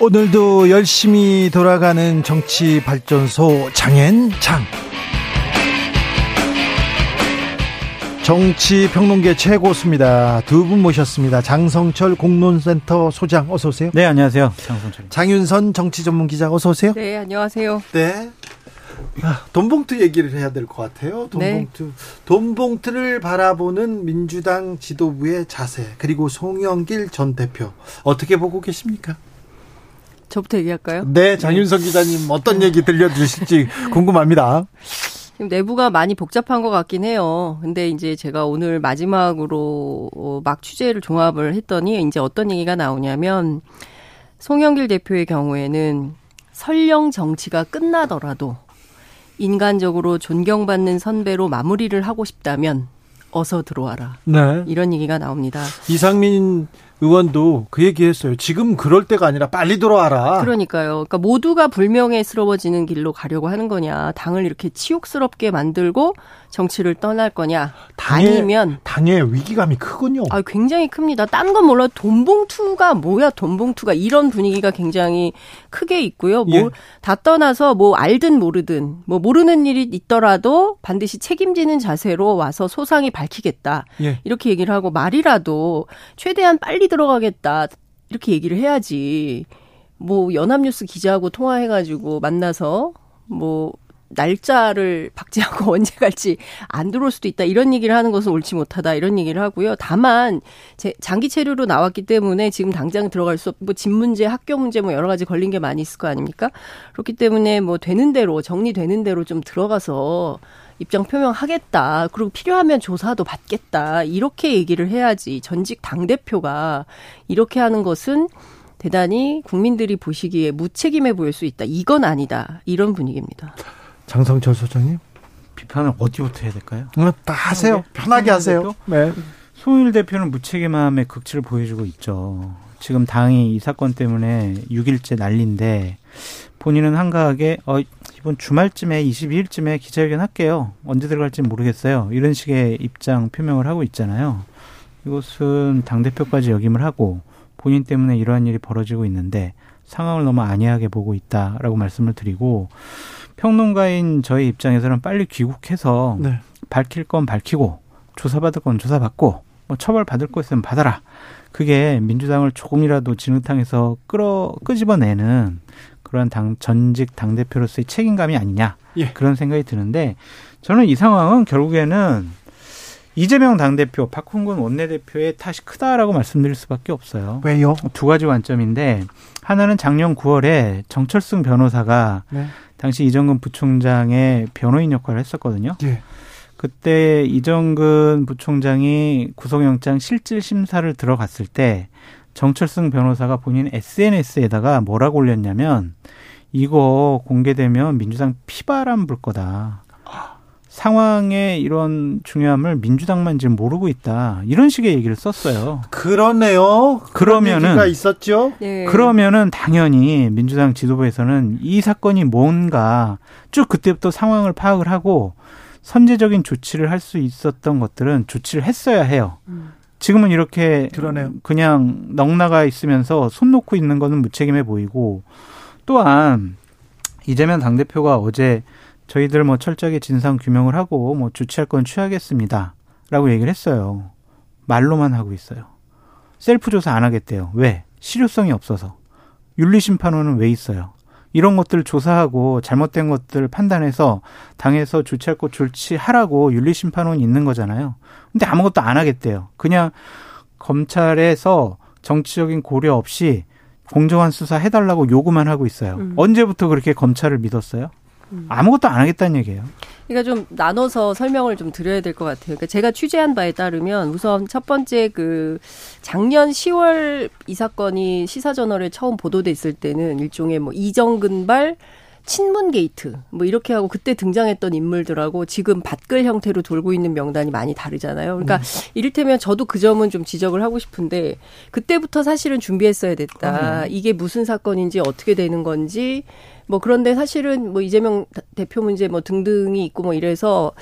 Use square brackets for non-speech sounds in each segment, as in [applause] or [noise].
오늘도 열심히 돌아가는 정치 발전소 장앤장. 정치 평론계 최고수입니다. 두 분 모셨습니다. 장성철 공론센터 소장 어서 오세요. 네, 안녕하세요. 장성철. 장윤선 정치 전문 기자 어서 오세요. 네, 안녕하세요. 네. 아, 돈봉투 얘기를 해야 될 것 같아요. 돈봉투. 네. 돈봉투를 바라보는 민주당 지도부의 자세 그리고 송영길 전 대표 어떻게 보고 계십니까? 저부터 얘기할까요? 네, 장윤석 기자님 어떤 얘기 들려주실지 [laughs] 궁금합니다. 내부가 많이 복잡한 것 같긴 해요. 근데 이제 제가 오늘 마지막으로 어, 막 취재를 종합을 했더니 이제 어떤 얘기가 나오냐면 송영길 대표의 경우에는 설령 정치가 끝나더라도 인간적으로 존경받는 선배로 마무리를 하고 싶다면 어서 들어와라. 네. 이런 얘기가 나옵니다. 이상민 의원도 그 얘기했어요. 지금 그럴 때가 아니라 빨리 들어와라. 그러니까요. 그러니까 모두가 불명예스러워지는 길로 가려고 하는 거냐, 당을 이렇게 치욕스럽게 만들고 정치를 떠날 거냐, 당의, 아니면 당의 위기감이 크군요. 아, 굉장히 큽니다. 딴 건 몰라 돈봉투가 뭐야, 돈봉투가 이런 분위기가 굉장히 크게 있고요. 뭐다 예. 떠나서 뭐 알든 모르든 뭐 모르는 일이 있더라도 반드시 책임지는 자세로 와서 소상히 밝히겠다. 예. 이렇게 얘기를 하고 말이라도 최대한 빨리 들어가겠다. 이렇게 얘기를 해야지. 뭐 연합뉴스 기자하고 통화해가지고 만나서 뭐 날짜를 박제하고 [laughs] 언제 갈지 안 들어올 수도 있다 이런 얘기를 하는 것은 옳지 못하다 이런 얘기를 하고요. 다만 제 장기 체류로 나왔기 때문에 지금 당장 들어갈 수 없고 집 문제, 학교 문제 뭐 여러 가지 걸린 게 많이 있을 거 아닙니까? 그렇기 때문에 뭐 되는 대로 정리되는 대로 좀 들어가서 입장 표명하겠다. 그리고 필요하면 조사도 받겠다. 이렇게 얘기를 해야지 전직 당 대표가 이렇게 하는 것은 대단히 국민들이 보시기에 무책임해 보일 수 있다. 이건 아니다. 이런 분위기입니다. 장성철 소장님 비판을 어디부터 해야 될까요? 음, 다 하세요. 편하게 하세요. 네. 송일 대표는 무책임함의 극치를 보여주고 있죠. 지금 당이 이 사건 때문에 6일째 난리인데 본인은 한가하게 어 이번 주말쯤에 22일쯤에 기자회견 할게요. 언제 들어갈지 모르겠어요. 이런 식의 입장 표명을 하고 있잖아요. 이것은 당 대표까지 역임을 하고 본인 때문에 이러한 일이 벌어지고 있는데 상황을 너무 안이하게 보고 있다라고 말씀을 드리고 평론가인 저희 입장에서는 빨리 귀국해서 네. 밝힐 건 밝히고 조사받을 건 조사받고 뭐 처벌 받을 거 있으면 받아라. 그게 민주당을 조금이라도 진흙탕에서 끌어 끄집어내는 그런 당 전직 당 대표로서의 책임감이 아니냐 예. 그런 생각이 드는데 저는 이 상황은 결국에는 이재명 당 대표, 박홍근 원내대표의 탓이 크다라고 말씀드릴 수밖에 없어요. 왜요? 두 가지 관점인데 하나는 작년 9월에 정철승 변호사가 네. 당시 이정근 부총장의 변호인 역할을 했었거든요. 예. 그때 이정근 부총장이 구속영장 실질 심사를 들어갔을 때 정철승 변호사가 본인 SNS에다가 뭐라고 올렸냐면 이거 공개되면 민주당 피바람 불 거다. 상황의 이런 중요함을 민주당만 지금 모르고 있다. 이런 식의 얘기를 썼어요. 그러네요. 그러면은 있었죠. 네. 그러면은 당연히 민주당 지도부에서는 이 사건이 뭔가 쭉 그때부터 상황을 파악을 하고 선제적인 조치를 할 수 있었던 것들은 조치를 했어야 해요. 음. 지금은 이렇게 그러네요. 그냥 넉나가 있으면서 손 놓고 있는 거는 무책임해 보이고 또한 이재명 당대표가 어제 저희들 뭐 철저하게 진상 규명을 하고 뭐 조치할 건 취하겠습니다. 라고 얘기를 했어요. 말로만 하고 있어요. 셀프 조사 안 하겠대요. 왜? 실효성이 없어서. 윤리심판원은 왜 있어요? 이런 것들 조사하고 잘못된 것들 판단해서 당에서 조치할 것 조치하라고 윤리심판원이 있는 거잖아요. 근데 아무것도 안 하겠대요. 그냥 검찰에서 정치적인 고려 없이 공정한 수사 해달라고 요구만 하고 있어요. 음. 언제부터 그렇게 검찰을 믿었어요? 음. 아무것도 안 하겠다는 얘기예요. 그러니까 좀 나눠서 설명을 좀 드려야 될 것 같아요. 그러니까 제가 취재한 바에 따르면 우선 첫 번째 그 작년 10월 이 사건이 시사저널에 처음 보도됐을 때는 일종의 뭐 이정근발 친문 게이트 뭐 이렇게 하고 그때 등장했던 인물들하고 지금 받글 형태로 돌고 있는 명단이 많이 다르잖아요. 그러니까 음. 이를테면 저도 그 점은 좀 지적을 하고 싶은데 그때부터 사실은 준비했어야 됐다. 음. 이게 무슨 사건인지 어떻게 되는 건지 뭐 그런데 사실은 뭐 이재명 대표 문제 뭐 등등이 있고 뭐 이래서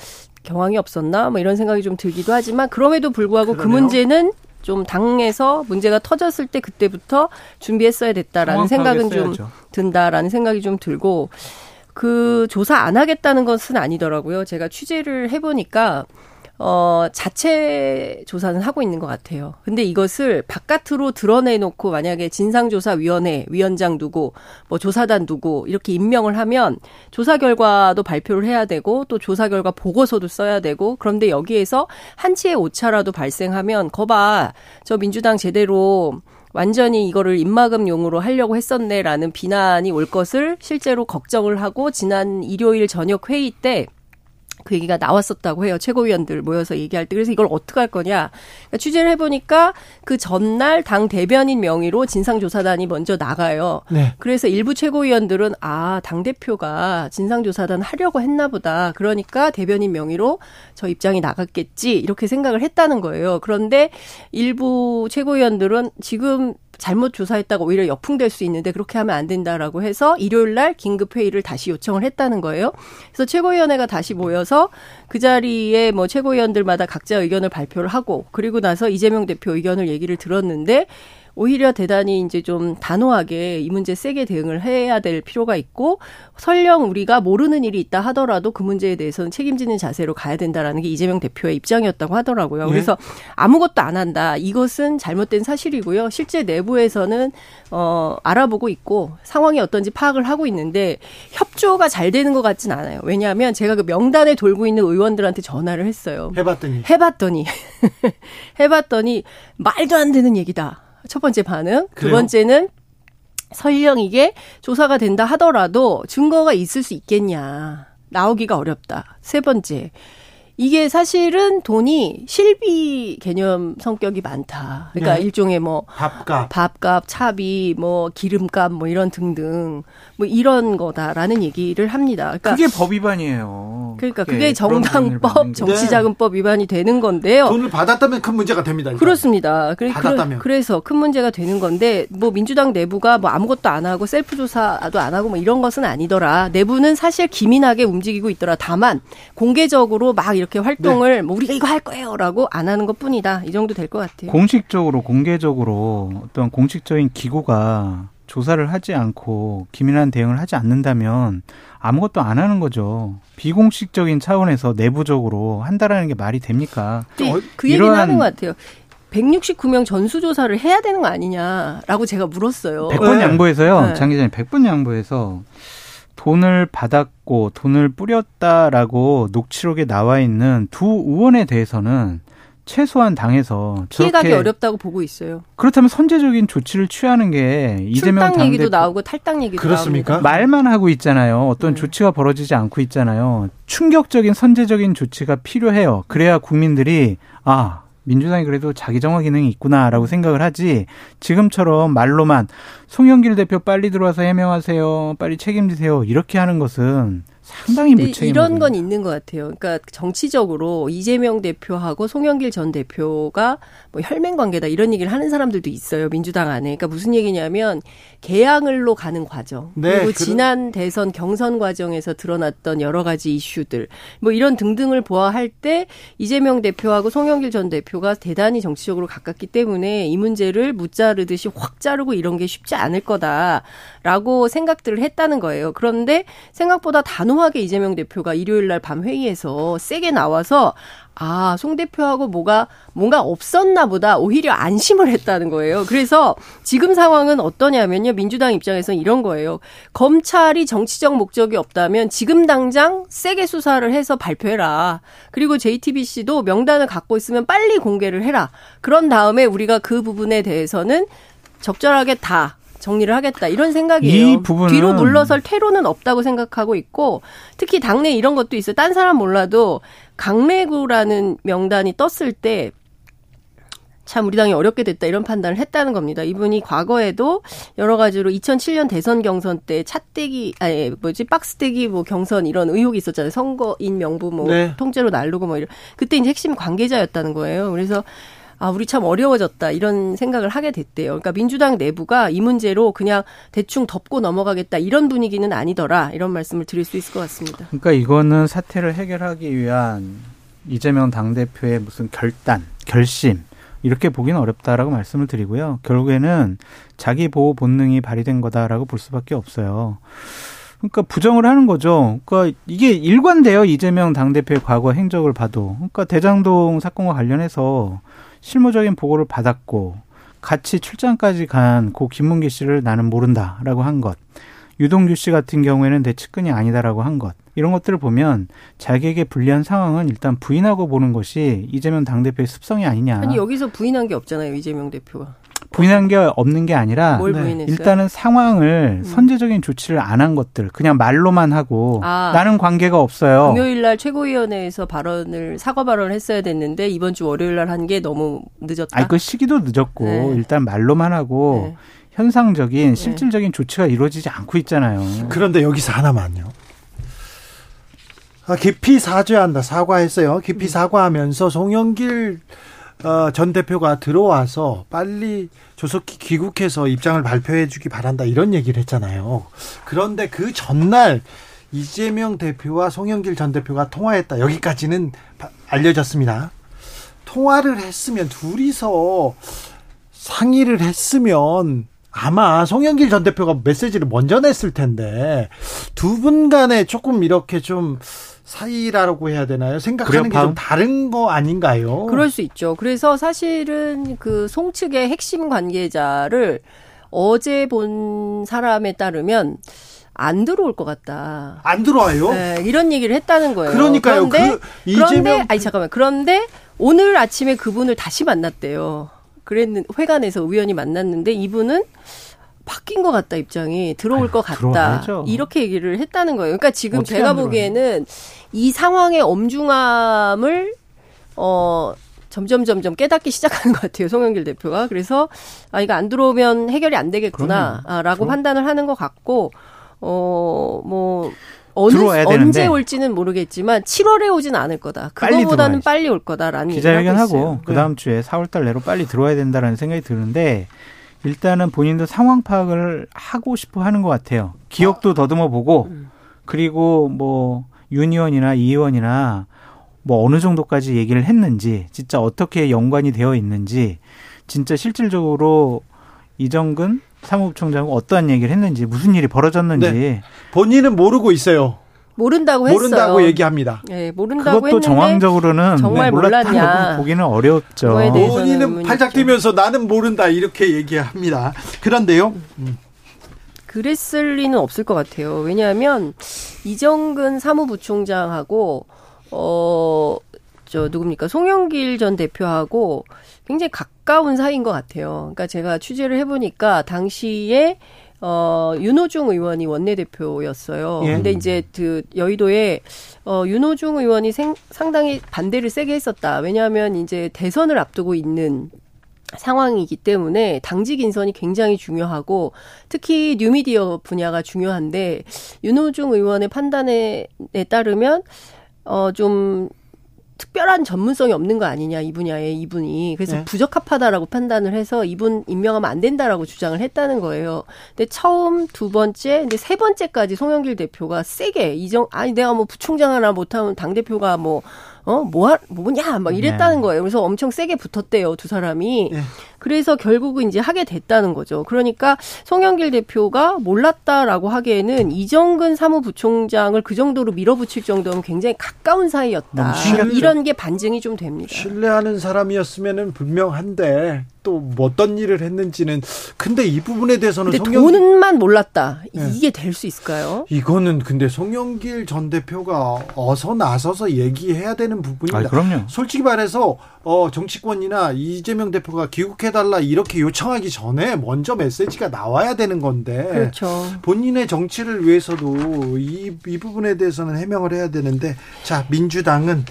경황이 없었나 뭐 이런 생각이 좀 들기도 하지만 그럼에도 불구하고 그 그러네요. 그 문제는 좀 당에서 문제가 터졌을 때 그때부터 준비했어야 됐다라는 생각은 좀 든다라는 생각이 좀 들고 그 조사 안 하겠다는 것은 아니더라고요. 제가 취재를 해보니까 어, 자체 조사는 하고 있는 것 같아요. 근데 이것을 바깥으로 드러내놓고 만약에 진상조사위원회 위원장 두고 뭐 조사단 두고 이렇게 임명을 하면 조사 결과도 발표를 해야 되고 또 조사 결과 보고서도 써야 되고 그런데 여기에서 한치의 오차라도 발생하면 거봐 저 민주당 제대로 완전히 이거를 입막음용으로 하려고 했었네라는 비난이 올 것을 실제로 걱정을 하고 지난 일요일 저녁 회의 때 그 얘기가 나왔었다고 해요. 최고위원들 모여서 얘기할 때. 그래서 이걸 어떻게 할 거냐. 그러니까 취재를 해보니까 그 전날 당 대변인 명의로 진상조사단이 먼저 나가요. 네. 그래서 일부 최고위원들은 아, 당대표가 진상조사단 하려고 했나 보다. 그러니까 대변인 명의로 저 입장이 나갔겠지. 이렇게 생각을 했다는 거예요. 그런데 일부 최고위원들은 지금 잘못 조사했다가 오히려 역풍될 수 있는데 그렇게 하면 안 된다라고 해서 일요일 날 긴급 회의를 다시 요청을 했다는 거예요. 그래서 최고위원회가 다시 모여서 그 자리에 뭐 최고위원들마다 각자 의견을 발표를 하고 그리고 나서 이재명 대표 의견을 얘기를 들었는데 오히려 대단히 이제 좀 단호하게 이 문제 세게 대응을 해야 될 필요가 있고 설령 우리가 모르는 일이 있다 하더라도 그 문제에 대해서는 책임지는 자세로 가야 된다라는 게 이재명 대표의 입장이었다고 하더라고요. 네. 그래서 아무것도 안 한다. 이것은 잘못된 사실이고요. 실제 내부에서는 어 알아보고 있고 상황이 어떤지 파악을 하고 있는데 협조가 잘 되는 것 같진 않아요. 왜냐하면 제가 그 명단에 돌고 있는 의원들한테 전화를 했어요. 해봤더니 해봤더니 [laughs] 해봤더니 말도 안 되는 얘기다. 첫 번째 반응. 그래요? 두 번째는 설령 이게 조사가 된다 하더라도 증거가 있을 수 있겠냐. 나오기가 어렵다. 세 번째. 이게 사실은 돈이 실비 개념 성격이 많다. 그러니까 네. 일종의 뭐 밥값, 밥값, 차비, 뭐 기름값, 뭐 이런 등등 뭐 이런 거다라는 얘기를 합니다. 그러니까 그게 법 위반이에요. 그러니까 그게, 그게 정당법, 정치자금법 네. 위반이 되는 건데요. 돈을 받았다면 큰 문제가 됩니다. 일단. 그렇습니다. 받았다면. 그래서 큰 문제가 되는 건데 뭐 민주당 내부가 뭐 아무것도 안 하고 셀프 조사도 안 하고 뭐 이런 것은 아니더라. 내부는 사실 기민하게 움직이고 있더라. 다만 공개적으로 막 이렇게 이렇게 활동을 네. 뭐 우리가 이거 할 거예요라고 안 하는 것 뿐이다. 이 정도 될 것 같아요. 공식적으로 공개적으로 어떤 공식적인 기구가 조사를 하지 않고 기민한 대응을 하지 않는다면 아무것도 안 하는 거죠. 비공식적인 차원에서 내부적으로 한다라는 게 말이 됩니까? 네, 그 얘기는 하는 것 같아요. 169명 전수조사를 해야 되는 거 아니냐라고 제가 물었어요. 100번 양보해서요. 네. 장 기자님 100번 양보해서 돈을 받았고 돈을 뿌렸다라고 녹취록에 나와 있는 두 의원에 대해서는 최소한 당에서 피해가기 어렵다고 보고 있어요. 그렇다면 선제적인 조치를 취하는 게 이재명 당 얘기도 나오고 탈당 얘기도 그렇습니까? 나옵니다. 말만 하고 있잖아요. 어떤 네. 조치가 벌어지지 않고 있잖아요. 충격적인 선제적인 조치가 필요해요. 그래야 국민들이 아 민주당이 그래도 자기 정화 기능이 있구나라고 생각을 하지 지금처럼 말로만 송영길 대표 빨리 들어와서 해명하세요. 빨리 책임지세요. 이렇게 하는 것은 상당히 무책임. 이런 건 있는 것 같아요. 그러니까 정치적으로 이재명 대표하고 송영길 전 대표가 뭐 혈맹 관계다 이런 얘기를 하는 사람들도 있어요. 민주당 안에. 그러니까 무슨 얘기냐면 개항을로 가는 과정. 네, 그리고 지난 대선 경선 과정에서 드러났던 여러 가지 이슈들 뭐 이런 등등을 보아할 때 이재명 대표하고 송영길 전 대표가 대단히 정치적으로 가깝기 때문에 이 문제를 무자르듯이 확 자르고 이런 게 쉽지 않을 거다라고 생각들을 했다는 거예요. 그런데 생각보다 단호 단호하게 이재명 대표가 일요일 날 밤 회의에서 세게 나와서 아, 송 대표하고 뭐가, 뭔가 없었나 보다 오히려 안심을 했다는 거예요. 그래서 지금 상황은 어떠냐면요. 민주당 입장에서는 이런 거예요. 검찰이 정치적 목적이 없다면 지금 당장 세게 수사를 해서 발표해라. 그리고 JTBC도 명단을 갖고 있으면 빨리 공개를 해라. 그런 다음에 우리가 그 부분에 대해서는 적절하게 다 정리를 하겠다 이런 생각이에요. 뒤로 물러설 퇴로는 없다고 생각하고 있고 특히 당내 이런 것도 있어요. 딴 사람 몰라도 강매구라는 명단이 떴을 때 참 우리 당이 어렵게 됐다 이런 판단을 했다는 겁니다. 이분이 과거에도 여러 가지로 2007년 대선 경선 때 차떼기 아니 뭐지 박스떼기 뭐 경선 이런 의혹이 있었잖아요. 선거인 명부 뭐 네. 통째로 날르고 뭐 이런 그때 이제 핵심 관계자였다는 거예요. 그래서 아, 우리 참 어려워졌다. 이런 생각을 하게 됐대요. 그러니까 민주당 내부가 이 문제로 그냥 대충 덮고 넘어가겠다. 이런 분위기는 아니더라. 이런 말씀을 드릴 수 있을 것 같습니다. 그러니까 이거는 사태를 해결하기 위한 이재명 당대표의 무슨 결단, 결심, 이렇게 보기는 어렵다라고 말씀을 드리고요. 결국에는 자기 보호 본능이 발휘된 거다라고 볼 수밖에 없어요. 그러니까 부정을 하는 거죠. 그러니까 이게 일관돼요. 이재명 당대표의 과거 행적을 봐도. 그러니까 대장동 사건과 관련해서 실무적인 보고를 받았고 같이 출장까지 간 고 김문기 씨를 나는 모른다라고 한 것. 유동규 씨 같은 경우에는 내 측근이 아니다라고 한 것. 이런 것들을 보면 자기에게 불리한 상황은 일단 부인하고 보는 것이 이재명 당대표의 습성이 아니냐. 아니 여기서 부인한 게 없잖아요. 이재명 대표가. 부인한 게 없는 게 아니라 네. 일단은 상황을 음. 선제적인 조치를 안 한 것들 그냥 말로만 하고 아, 나는 관계가 없어요. 금요일 날 최고위원회에서 발언을 사과 발언을 했어야 됐는데 이번 주 월요일 날 한 게 너무 늦었다. 아그 시기도 늦었고 네. 일단 말로만 하고 네. 현상적인 네. 실질적인 조치가 이루어지지 않고 있잖아요. 그런데 여기서 하나만요. 아, 깊이 사죄한다. 사과했어요. 깊이 음. 사과하면서 송영길 어, 전 대표가 들어와서 빨리 조속히 귀국해서 입장을 발표해 주기 바란다 이런 얘기를 했잖아요. 그런데 그 전날 이재명 대표와 송영길 전 대표가 통화했다. 여기까지는 알려졌습니다. 통화를 했으면 둘이서 상의를 했으면 아마 송영길 전 대표가 메시지를 먼저 냈을 텐데 두 분 간에 조금 이렇게 좀 사이라고 해야 되나요? 생각하는 게 좀 다른 거 아닌가요? 그럴 수 있죠. 그래서 사실은 그 송측의 핵심 관계자를 어제 본 사람에 따르면 안 들어올 것 같다. 안 들어와요? 네, 이런 얘기를 했다는 거예요. 그러니까요. 그런데, 그 이재명... 그런데 아니 잠깐만. 그런데 오늘 아침에 그분을 다시 만났대요. 그랬는 회관에서 우연히 만났는데 이분은 바뀐 것 같다 입장이 들어올 아유, 것 같다 들어와야죠. 이렇게 얘기를 했다는 거예요. 그러니까 지금 제가 보기에는 이 상황의 엄중함을 어 점점 점점 깨닫기 시작하는 것 같아요. 송영길 대표가 그래서 아 이거 안 들어오면 해결이 안 되겠구나라고 판단을 하는 것 같고 어뭐 어느 언제 올지는 모르겠지만 7월에 오진 않을 거다. 그거보다는 빨리, 빨리 올 거다라는 기자회견하고 그 다음 주에 4월달 내로 빨리 들어와야 된다라는 생각이 드는데 일단은 본인도 상황 파악을 하고 싶어 하는 것 같아요. 기억도 더듬어 보고 음. 그리고 뭐 윤 의원이나 이 의원이나 뭐 어느 정도까지 얘기를 했는지 진짜 어떻게 연관이 되어 있는지 진짜 실질적으로 이정근 사무부총장은 어떠한 얘기를 했는지 무슨 일이 벌어졌는지 네. 본인은 모르고 있어요. 모른다고 했어요. 모른다고 얘기합니다. 네, 모른다고 그것도 정황적으로는 정말 몰랐냐 보기는 어렵죠. 본인은 팔짝 뛰면서 나는 모른다 이렇게 얘기합니다. 그런데요. 음. 그랬을 리는 없을 것 같아요. 왜냐하면 이정근 사무부총장하고 어 저 누굽니까 송영길 전 대표하고 굉장히 가까운 사이인 것 같아요. 그러니까 제가 취재를 해보니까 당시에 어, 윤호중 의원이 원내대표였어요. 예. 근데 이제 그 여의도에 어, 윤호중 의원이 생, 상당히 반대를 세게 했었다. 왜냐하면 이제 대선을 앞두고 있는 상황이기 때문에 당직 인선이 굉장히 중요하고 특히 뉴미디어 분야가 중요한데 윤호중 의원의 판단에 따르면 어 좀 특별한 전문성이 없는 거 아니냐 이 분야에 이분이 그래서 네. 부적합하다라고 판단을 해서 이분 임명하면 안 된다라고 주장을 했다는 거예요. 근데 처음 두 번째, 근데 세 번째까지 송영길 대표가 세게 이정 아니 내가 뭐 부총장 하나 못하면 당 대표가 뭐 어, 뭐, 하, 뭐냐, 막 이랬다는 네. 거예요. 그래서 엄청 세게 붙었대요, 두 사람이. 네. 그래서 결국은 이제 하게 됐다는 거죠. 그러니까 송영길 대표가 몰랐다라고 하기에는 이정근 사무부총장을 그 정도로 밀어붙일 정도면 굉장히 가까운 사이였다. 이런 게 반증이 좀 됩니다. 신뢰하는 사람이었으면 분명한데 또 어떤 일을 했는지는 근데 이 부분에 대해서는 근데 송영... 돈만 몰랐다. 네. 이게 될 수 있을까요? 이거는 근데 송영길 전 대표가 어서 나서서 얘기해야 되는 부분입니다. 아, 그럼요. 솔직히 말해서 어, 정치권이나 이재명 대표가 귀국해달라 이렇게 요청하기 전에 먼저 메시지가 나와야 되는 건데. 그렇죠. 본인의 정치를 위해서도 이, 이 부분에 대해서는 해명을 해야 되는데, 자, 민주당은,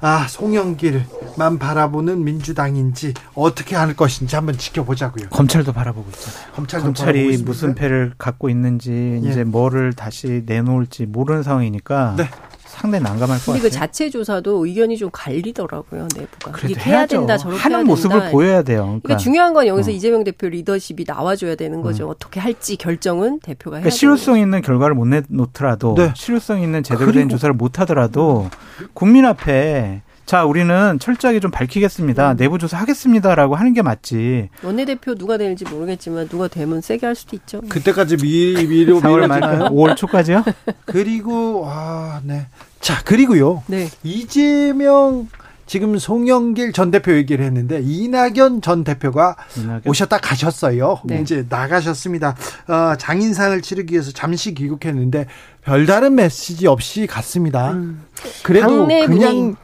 아, 송영길만 바라보는 민주당인지 어떻게 할 것 인지 한번 지켜보자고요. 검찰도 바라보고 있잖아요. 검찰도 검찰이 무슨 패를 갖고 있는지, 예. 이제 뭐를 다시 내놓을지 모르는 상황이니까. 네. 상당히 난감할 것 같아요. 근데 그 자체 조사도 의견이 좀 갈리더라고요 내부가. 이게 해야 된다 저렇게 하는 해야 모습을 된다. 보여야 돼요. 그러니까, 그러니까 중요한 건 여기서 어. 이재명 대표 리더십이 나와줘야 되는 거죠. 음. 어떻게 할지 결정은 대표가 해야 그러니까 실효성 있는 결과를 못 내놓더라도 네. 실효성 있는 제대로 된 조사를 못 하더라도 국민 앞에 자, 우리는 철저하게 좀 밝히겠습니다. 음. 내부 조사 하겠습니다라고 하는 게 맞지. 원내대표 누가 될지 모르겠지만 누가 되면 세게 할 수도 있죠. 그때까지 미리 미리 4월 말 5월 초까지요? [laughs] 그리고 아, 네. 자, 그리고요. 네. 이재명 지금 송영길 전 대표 얘기를 했는데 이낙연 전 대표가 이낙연? 오셨다 가셨어요. 네. 이제 나가셨습니다. 어, 장인상을 치르기 위해서 잠시 귀국했는데 별다른 메시지 없이 갔습니다. 음. 그래도 그냥 분위...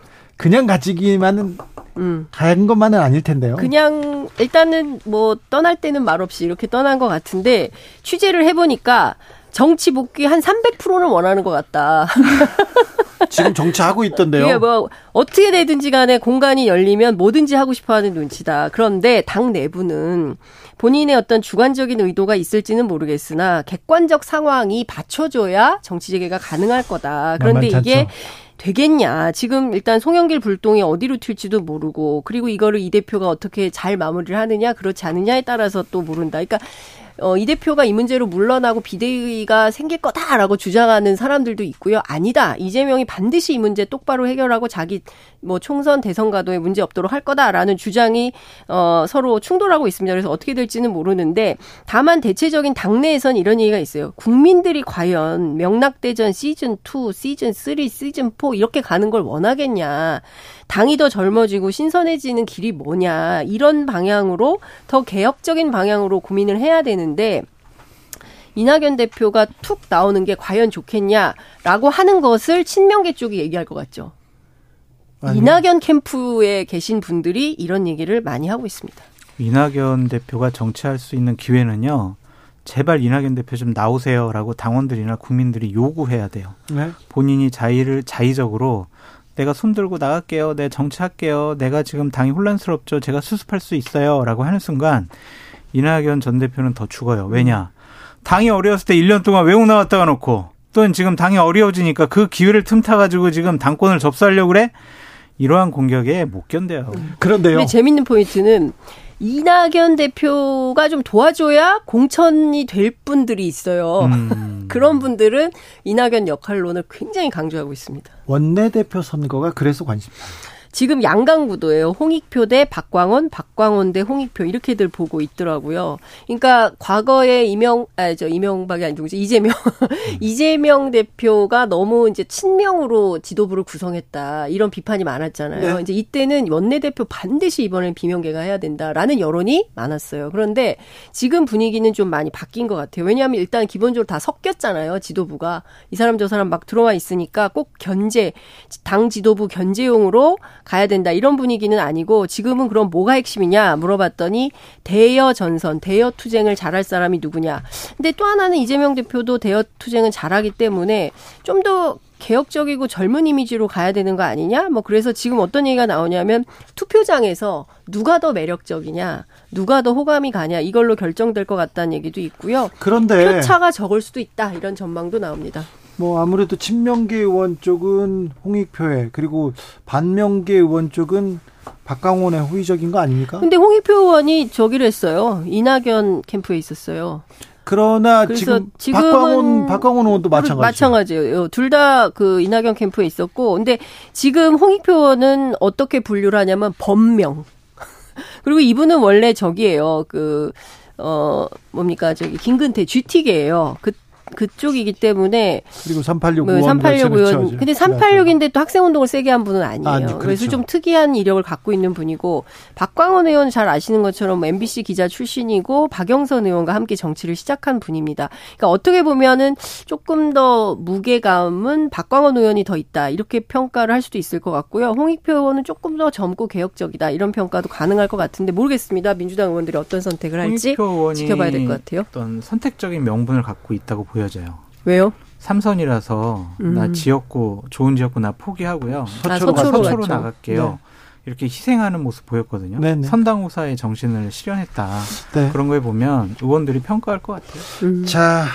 그냥 가지기만은 음. 간 것만은 아닐 텐데요. 그냥 일단은 뭐 떠날 때는 말없이 이렇게 떠난 것 같은데 취재를 해보니까 정치 복귀 한 300%는 원하는 것 같다. [laughs] 지금 정치하고 있던데요. 이게 뭐 어떻게 되든지 간에 공간이 열리면 뭐든지 하고 싶어하는 눈치다. 그런데 당 내부는 본인의 어떤 주관적인 의도가 있을지는 모르겠으나 객관적 상황이 받쳐줘야 정치 재개가 가능할 거다. 그런데 이게 되겠냐. 지금 일단 송영길 불똥이 어디로 튈지도 모르고 그리고 이거를 이 대표가 어떻게 잘 마무리를 하느냐 그렇지 않느냐에 따라서 또 모른다. 그러니까 어, 이 대표가 이 문제로 물러나고 비대위가 생길 거다라고 주장하는 사람들도 있고요. 아니다. 이재명이 반드시 이 문제 똑바로 해결하고 자기 뭐 총선 대선 가도에 문제 없도록 할 거다라는 주장이 어, 서로 충돌하고 있습니다. 그래서 어떻게 될지는 모르는데 다만 대체적인 당내에선 이런 얘기가 있어요. 국민들이 과연 명락대전 시즌 2, 시즌 3, 시즌 4 이렇게 가는 걸 원하겠냐. 당이 더 젊어지고 신선해지는 길이 뭐냐. 이런 방향으로 더 개혁적인 방향으로 고민을 해야 되는 데 이낙연 대표가 툭 나오는 게 과연 좋겠냐라고 하는 것을 친명계 쪽이 얘기할 것 같죠. 아니. 이낙연 캠프에 계신 분들이 이런 얘기를 많이 하고 있습니다. 이낙연 대표가 정치할 수 있는 기회는요. 제발 이낙연 대표 좀 나오세요라고 당원들이나 국민들이 요구해야 돼요. 네? 본인이 자의를 자의적으로 내가 손 들고 나갈게요. 내 정치할게요. 내가 지금 당이 혼란스럽죠. 제가 수습할 수 있어요라고 하는 순간 이낙연 전 대표는 더 죽어요. 왜냐? 당이 어려웠을 때 1년 동안 외국 나왔다가 놓고 또 지금 당이 어려워지니까 그 기회를 틈타 가지고 지금 당권을 접수하려고 그래? 이러한 공격에 못 견뎌요. 그런데요. 근데 재밌는 포인트는 이낙연 대표가 좀 도와줘야 공천이 될 분들이 있어요. 음. [laughs] 그런 분들은 이낙연 역할론을 굉장히 강조하고 있습니다. 원내대표 선거가 그래서 관심이다. 지금 양강 구도예요. 홍익표 대 박광원, 박광원 대 홍익표 이렇게들 보고 있더라고요. 그러니까 과거에 이명 아저 이명박이 아니고 이재명 [laughs] 이재명 대표가 너무 이제 친명으로 지도부를 구성했다 이런 비판이 많았잖아요. 네. 이제 이때는 원내 대표 반드시 이번엔 비명계가 해야 된다라는 여론이 많았어요. 그런데 지금 분위기는 좀 많이 바뀐 것 같아요. 왜냐하면 일단 기본적으로 다 섞였잖아요. 지도부가 이 사람 저 사람 막 들어와 있으니까 꼭 견제 당 지도부 견제용으로 가야 된다 이런 분위기는 아니고 지금은 그럼 뭐가 핵심이냐 물어봤더니 대여 전선, 대여 투쟁을 잘할 사람이 누구냐. 근데 또 하나는 이재명 대표도 대여 투쟁은 잘하기 때문에 좀더 개혁적이고 젊은 이미지로 가야 되는 거 아니냐? 뭐 그래서 지금 어떤 얘기가 나오냐면 투표장에서 누가 더 매력적이냐, 누가 더 호감이 가냐 이걸로 결정될 것 같다는 얘기도 있고요. 그런데 표차가 적을 수도 있다 이런 전망도 나옵니다. 뭐 아무래도 친명계 의원 쪽은 홍익표에 그리고 반명계 의원 쪽은 박강원의 호의적인 거 아닙니까? 근데 홍익표 의원이 저기를 했어요. 이낙연 캠프에 있었어요. 그러나 지금 박광원 박광원 의원도 마찬가지죠. 마찬가지예요. 둘 다 그 이낙연 캠프에 있었고, 근데 지금 홍익표 의원은 어떻게 분류를 하냐면 범명. [laughs] 그리고 이분은 원래 저기예요. 그 어 뭡니까 저기 김근태 GT계예요. 그 그쪽이기 때문에 그리고 386 뭐, 의원 386 의원 근데 386인데 또 학생 운동을 세게 한 분은 아니에요. 아니, 그렇죠. 그래서 좀 특이한 이력을 갖고 있는 분이고 박광원 의원 잘 아시는 것처럼 MBC 기자 출신이고 박영선 의원과 함께 정치를 시작한 분입니다. 그러니까 어떻게 보면은 조금 더 무게감은 박광원 의원이 더 있다 이렇게 평가를 할 수도 있을 것 같고요. 홍익표 의원은 조금 더 젊고 개혁적이다 이런 평가도 가능할 것 같은데 모르겠습니다. 민주당 의원들이 어떤 선택을 할지 지켜봐야 될 것 같아요. 어떤 선택적인 명분을 갖고 있다고 보여 져요. 왜요? 삼선이라서 음. 나 지역구 좋은 지역구 나 포기하고요. 서초로, 아, 서초로, 서초로 나갈게요. 네. 이렇게 희생하는 모습 보였거든요. 네네. 선당후사의 정신을 실현했다. 네. 그런 거에 보면 의원들이 평가할 것 같아요. 음. 자,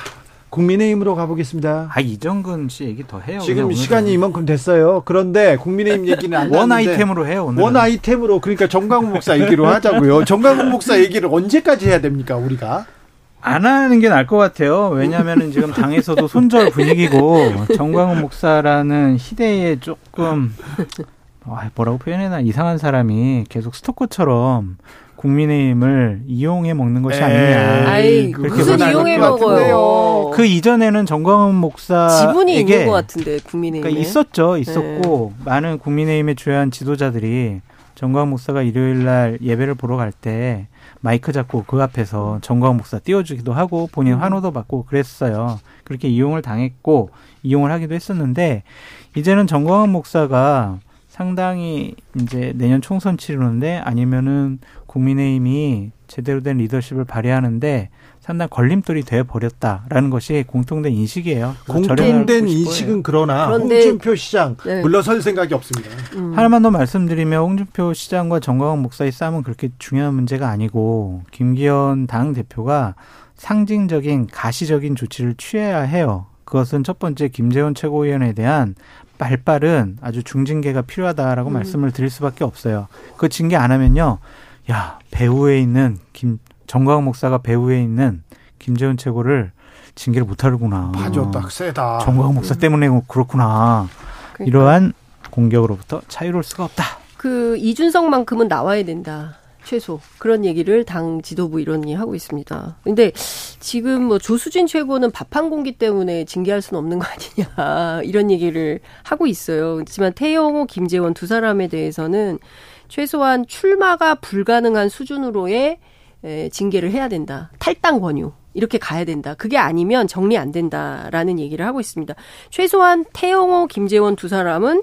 국민의힘으로 가보겠습니다. 아 이정근 씨 얘기 더 해요. 지금 시간이 이만큼 됐어요. 그런데 국민의힘 얘기는 안 원 아이템으로 해요. 오늘은. 원 아이템으로 그러니까 정강훈 목사 얘기로 하자고요. 정강훈 목사 얘기를 언제까지 해야 됩니까 우리가? 안 하는 게 나을 것 같아요. 왜냐하면 지금 당에서도 손절 분위기고 정광훈 목사라는 희대에 조금 아, 뭐라고 표현해나 이상한 사람이 계속 스토커처럼 국민의힘을 이용해 먹는 것이 아니냐. 아이, 그렇게 무슨 이용해 먹어요. 그 이전에는 정광훈 목사 지분이 있는 것 같은데 국민의힘 그러니까 있었죠, 있었고 네. 많은 국민의힘의 주요한 지도자들이 정광훈 목사가 일요일 날 예배를 보러 갈 때 마이크 잡고 그 앞에서 정광 목사 띄워주기도 하고 본인 음. 환호도 받고 그랬어요. 그렇게 이용을 당했고 이용을 하기도 했었는데 이제는 정광훈 목사가 상당히 이제 내년 총선 치르는데 아니면은 국민의힘이 제대로 된 리더십을 발휘하는데 상당 걸림돌이 돼 버렸다라는 것이 공통된 인식이에요. 공통된 인식은 그러나 홍준표 시장 네. 물러설 생각이 없습니다. 음. 하나만 더 말씀드리면 홍준표 시장과 정광훈 목사의 싸움은 그렇게 중요한 문제가 아니고 김기현 당 대표가 상징적인 가시적인 조치를 취해야 해요. 그것은 첫 번째 김재원 최고위원에 대한 빨빠른 아주 중징계가 필요하다라고 음. 말씀을 드릴 수밖에 없어요. 그 징계 안 하면요. 야, 배후에 있는 김 정광훈 목사가 배후에 있는 김재훈 최고를 징계를 못하는구나. 맞아, 딱 세다. 정광훈 목사 때문에 그렇구나. 그러니까. 이러한 공격으로부터 자유로울 수가 없다. 그 이준석만큼은 나와야 된다. 최소 그런 얘기를 당 지도부 이론이 하고 있습니다. 근데 지금 뭐 조수진 최고는 밥 한 공기 때문에 징계할 수는 없는 거 아니냐 [laughs] 이런 얘기를 하고 있어요. 그렇지만 태영호, 김재원 두 사람에 대해서는 최소한 출마가 불가능한 수준으로의 에, 징계를 해야 된다. 탈당 권유. 이렇게 가야 된다. 그게 아니면 정리 안 된다라는 얘기를 하고 있습니다. 최소한 태영호, 김재원 두 사람은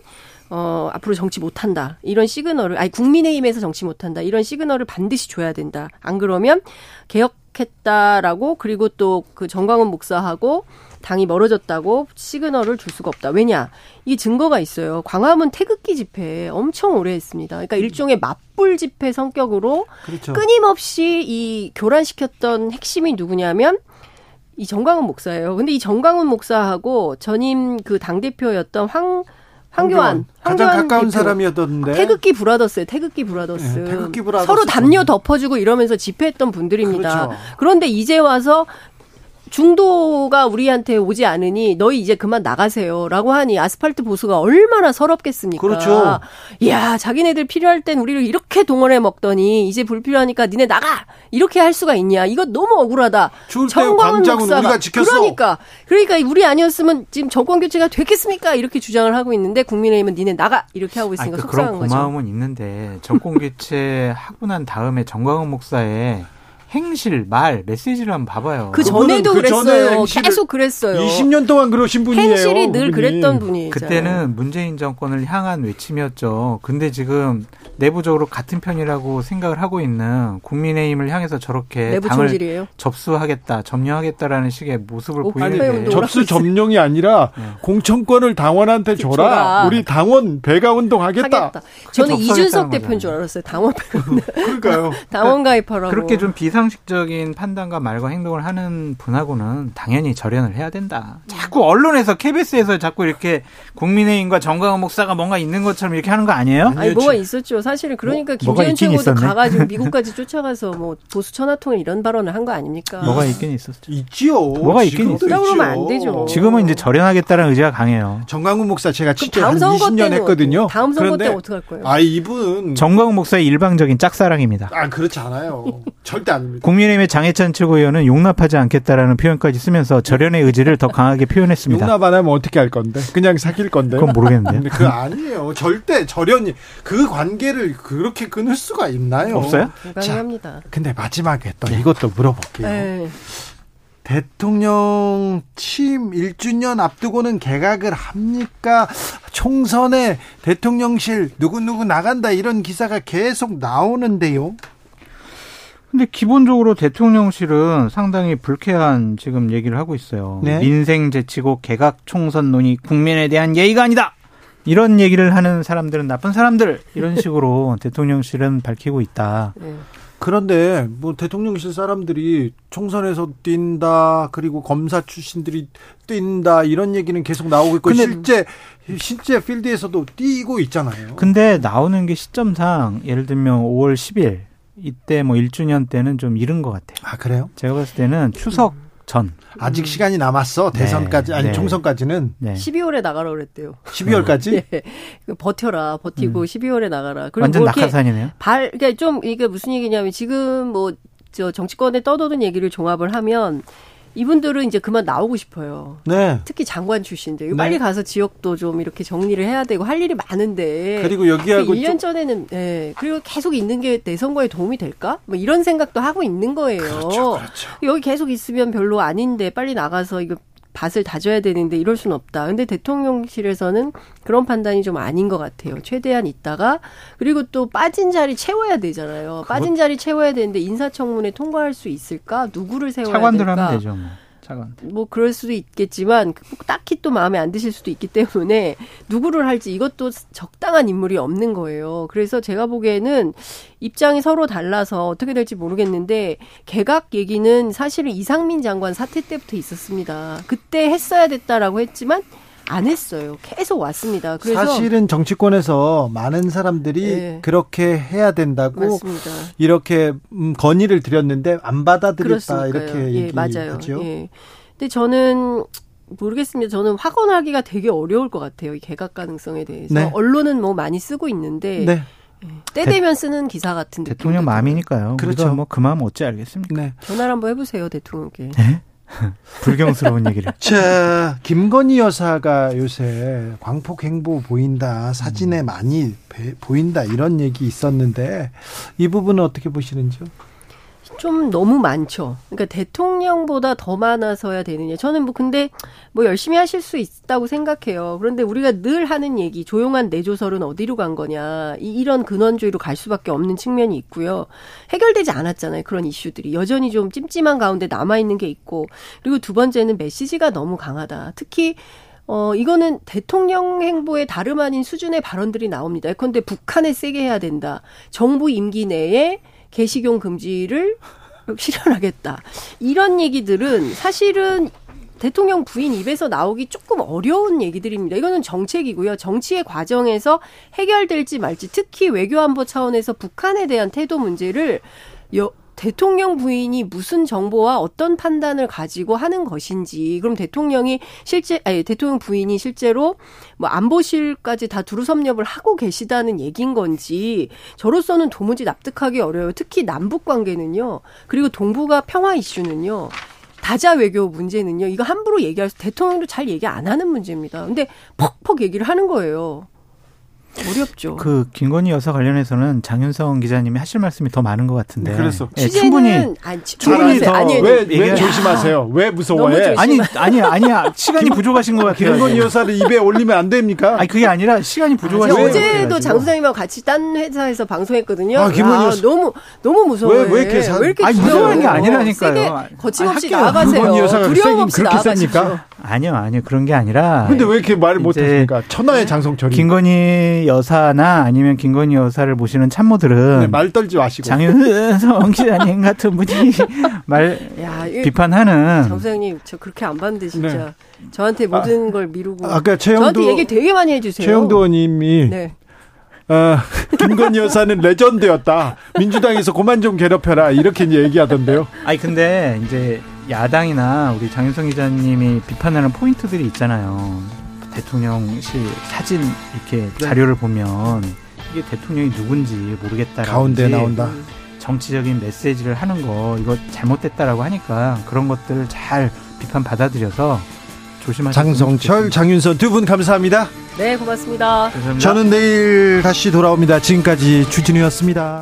어, 앞으로 정치 못한다. 이런 시그널을, 아니, 국민의힘에서 정치 못한다. 이런 시그널을 반드시 줘야 된다. 안 그러면 개혁 했다라고, 그리고 또 그 정광훈 목사하고 당이 멀어졌다고 시그널을 줄 수가 없다. 왜냐? 이 증거가 있어요. 광화문 태극기 집회 엄청 오래 했습니다. 그러니까 일종의 맞불 집회 성격으로 그렇죠. 끊임없이 이 교란시켰던 핵심이 누구냐면 이 정광훈 목사예요. 근데 이 정광훈 목사하고 전임 그 당대표였던 황 황교안, 가장 가까운 대표. 사람이었던데 태극기 브라더스에 태극기 브라더스. 네, 태극기 브라더스 서로 담요 덮어주고 이러면서 집회했던 분들입니다. 그렇죠. 그런데 이제 와서 중도가 우리한테 오지 않으니 너희 이제 그만 나가세요라고 하니 아스팔트 보수가 얼마나 서럽겠습니까? 그렇죠. 야, 자기네들 필요할 땐 우리를 이렇게 동원해 먹더니 이제 불필요하니까 니네 나가 이렇게 할 수가 있냐? 이거 너무 억울하다. 정광훈 목사가 우리가 지켰어. 그러니까 그러니까 우리 아니었으면 지금 정권 교체가 됐겠습니까? 이렇게 주장을 하고 있는데 국민의힘은 니네 나가 이렇게 하고 있으니까 아니, 그 속상한 그런 고마움은 있는데 정권 교체 하고 난 다음에 정광훈 목사의 행실, 말, 메시지를 한번 봐봐요. 그 전에도 그 그랬어요. 계속 그랬어요. 20년 동안 그러신 분이에요. 행실이 늘 그분이. 그랬던 분이에요. 그때는 문재인 정권을 향한 외침이었죠. 근데 지금 내부적으로 같은 편이라고 생각을 하고 있는 국민의힘을 향해서 저렇게 당을 총질이에요? 접수하겠다, 점령하겠다라는 식의 모습을 보이는데 접수 점령이 아니라 네. 공천권을 당원한테 줘라. 줘라. 우리 당원 배가 운동하겠다. 하겠다. 저는 이준석 대표인 줄 알았어요. 당원 [laughs] 그러니까요. [laughs] 당원 가입하라고. 그렇게 좀 비상 상식적인 판단과 말과 행동을 하는 분하고는 당연히 절연을 해야 된다. 자꾸 언론에서 KBS에서 자꾸 이렇게 국민의힘과 정강훈 목사가 뭔가 있는 것처럼 이렇게 하는 거 아니에요? 아니 뭐가 있었죠. 사실은 그러니까 뭐, 김재현 최고도 가가지고 [laughs] 미국까지 쫓아가서 뭐 보수 천하통일 이런 발언을 한 거 아닙니까? 뭐가 있긴 있었죠. 있지요. 뭐가 있긴 있죠. 그러면 안 되죠. 지금은 이제 절연하겠다는 의지가 강해요. 정강훈 목사 제가 진짜 한 20년 했거든요. 다음 선거 때 어떻게 할 거예요? 아 이분 정강훈 목사의 일방적인 짝사랑입니다. 아 그렇지 않아요. [laughs] 절대 아닙니다. 국민의힘의 장해찬 최고위원은 용납하지 않겠다라는 표현까지 쓰면서 절연의 의지를 더 강하게 표현했습니다. 용납 안 하면 어떻게 할 건데? 그냥 사귈 건데? 그건 모르겠는데. 그 아니에요. 절대 절연이 그 관계를 그렇게 끊을 수가 있나요? 없어요? 불가능합니다. 근데 마지막에 또 네. 이것도 물어볼게요. 네. 대통령 취임 1주년 앞두고는 개각을 합니까? 총선에 대통령실 누구누구 나간다 이런 기사가 계속 나오는데요. 근데 기본적으로 대통령실은 상당히 불쾌한 지금 얘기를 하고 있어요. 네? 민생 제치고 개각 총선 논의 국민에 대한 예의가 아니다. 이런 얘기를 하는 사람들은 나쁜 사람들 이런 식으로 [laughs] 대통령실은 밝히고 있다. 네. 그런데 뭐 대통령실 사람들이 총선에서 뛴다 그리고 검사 출신들이 뛴다 이런 얘기는 계속 나오고 있고 실제 실제 필드에서도 뛰고 있잖아요. 근데 나오는 게 시점상 예를 들면 5월 10일 이때 뭐 1주년 때는 좀 이른 것 같아요. 아 그래요? 제가 봤을 때는 추석 전 아직 시간이 남았어 네. 대선까지 아니 네. 총선까지는 네. 12월에 나가라 그랬대요. 12월까지? [laughs] 네. 버텨라 버티고 음. 12월에 나가라. 그리고 완전 뭐 낙하산이네요. 발 그러니까 좀 이게 무슨 얘기냐면 지금 뭐 저 정치권에 떠도는 얘기를 종합을 하면 이분들은 이제 그만 나오고 싶어요. 네. 특히 장관 출신들. 네. 빨리 가서 지역도 좀 이렇게 정리를 해야 되고 할 일이 많은데. 그리고 여기하고 1년 전에는 네. 그리고 계속 있는 게 내 선거에 도움이 될까? 뭐 이런 생각도 하고 있는 거예요. 그렇죠. 그렇죠. 여기 계속 있으면 별로 아닌데 빨리 나가서 이거 밭을 다져야 되는데 이럴 수는 없다. 근데 대통령실에서는 그런 판단이 좀 아닌 것 같아요. 최대한 있다가 그리고 또 빠진 자리 채워야 되잖아요. 빠진 자리 채워야 되는데 인사청문회 통과할 수 있을까? 누구를 세워야 차관들 될까? 하면 되죠. 뭐. 차관. 뭐 그럴 수도 있겠지만 딱히 또 마음에 안 드실 수도 있기 때문에 누구를 할지 이것도 적당한 인물이 없는 거예요. 그래서 제가 보기에는 입장이 서로 달라서 어떻게 될지 모르겠는데 개각 얘기는 사실은 이상민 장관 사태 때부터 있었습니다. 그때 했어야 됐다라고 했지만 안 했어요. 계속 왔습니다. 그래서 사실은 정치권에서 많은 사람들이 네. 그렇게 해야 된다고 맞습니다. 이렇게 음, 건의를 드렸는데 안 받아들였다 이렇게 예, 얘기하죠. 예. 근데 저는 모르겠습니다. 저는 확언하기가 되게 어려울 것 같아요. 이 개각 가능성에 대해서 네. 언론은 뭐 많이 쓰고 있는데 네. 예, 때 되면 쓰는 기사 같은 대통령 마음이니까요. 그렇죠. 뭐 그 마음 어찌 알겠습니까? 네. 전화를 한번 해보세요, 대통령께. 네? [laughs] 불경스러운 얘기를. 자, 김건희 여사가 요새 광폭 행보 보인다, 사진에 음. 많이 보인다 이런 얘기 있었는데 이 부분은 어떻게 보시는지요? 좀 너무 많죠. 그러니까 대통령보다 더 많아서야 되느냐. 저는 뭐 근데 뭐 열심히 하실 수 있다고 생각해요. 그런데 우리가 늘 하는 얘기, 조용한 내조설은 어디로 간 거냐. 이런 근원주의로 갈 수밖에 없는 측면이 있고요. 해결되지 않았잖아요. 그런 이슈들이. 여전히 좀 찜찜한 가운데 남아 있는 게 있고. 그리고 두 번째는 메시지가 너무 강하다. 특히 어, 이거는 대통령 행보에 다름 아닌 수준의 발언들이 나옵니다. 예컨대 북한에 세게 해야 된다. 정부 임기 내에 개식용 금지를 실현하겠다. 이런 얘기들은 사실은 대통령 부인 입에서 나오기 조금 어려운 얘기들입니다. 이거는 정책이고요. 정치의 과정에서 해결될지 말지 특히 외교안보 차원에서 북한에 대한 태도 문제를 여, 대통령 부인이 무슨 정보와 어떤 판단을 가지고 하는 것인지 그럼 대통령이 실제 아니 대통령 부인이 실제로 뭐 안보실까지 다 두루 섭렵을 하고 계시다는 얘기인 건지 저로서는 도무지 납득하기 어려워요. 특히 남북 관계는요. 그리고 동북아 평화 이슈는요. 다자 외교 문제는요. 이거 함부로 얘기할 수 대통령도 잘 얘기 안 하는 문제입니다. 근데 퍽퍽 얘기를 하는 거예요. 어렵죠. 그 김건희 여사 관련해서는 장윤성 기자님이 하실 말씀이 더 많은 것 같은데. 그래서 네, 충분히 아니, 충분히 더 왜, 왜 조심하세요? 왜 무서워해? 아니 아니 아니야 [laughs] 시간이 부족하신 것 같아요. 김건희 여사를 입에 올리면 안 됩니까? 아니 그게 아니라 시간이 부족하신 아, 어제도 장 소장님하고 같이 딴 회사에서 방송했거든요. 아, 김건희 여사 너무 너무 무서워요. 왜, 왜 이렇게 사... 왜 이렇게 아니 무서운 게 아니라니까요. 거침없이 나가세요. 김건희 여사가 두려움 없이 나가십시오. 아니요, 아니요. 그런 게 아니라. 근데 왜 이렇게 말을 못 하십니까? 천하의 장성철이. 김건희 여사나 아니면 김건희 여사를 모시는 참모들은. 네, 말 떨지 마시고. 장윤성 [laughs] 기자님 같은 분이 [laughs] 말 야, 비판하는. 장 소장님, 저 그렇게 안 봤는데 진짜. 네. 저한테 모든 아, 걸 미루고. 아까 최영도. 저한테 얘기 되게 많이 해주세요. 최영도 의원님이. 네. 어, 김건희 여사는 레전드였다. 민주당에서 그만 좀 괴롭혀라. 이렇게 얘기하던데요. 아니, 근데 이제 야당이나 우리 장윤성 기자님이 비판하는 포인트들이 있잖아요. 대통령실 사진 이렇게 네. 자료를 보면 이게 대통령이 누군지 모르겠다라고 가운데 나온다. 정치적인 메시지를 하는 거 이거 잘못됐다라고 하니까 그런 것들을 잘 비판 받아들여서 조심하시고 장성철, 장윤선 두 분 감사합니다. 네, 고맙습니다. 감사합니다. 저는 내일 다시 돌아옵니다. 지금까지 주진우였습니다.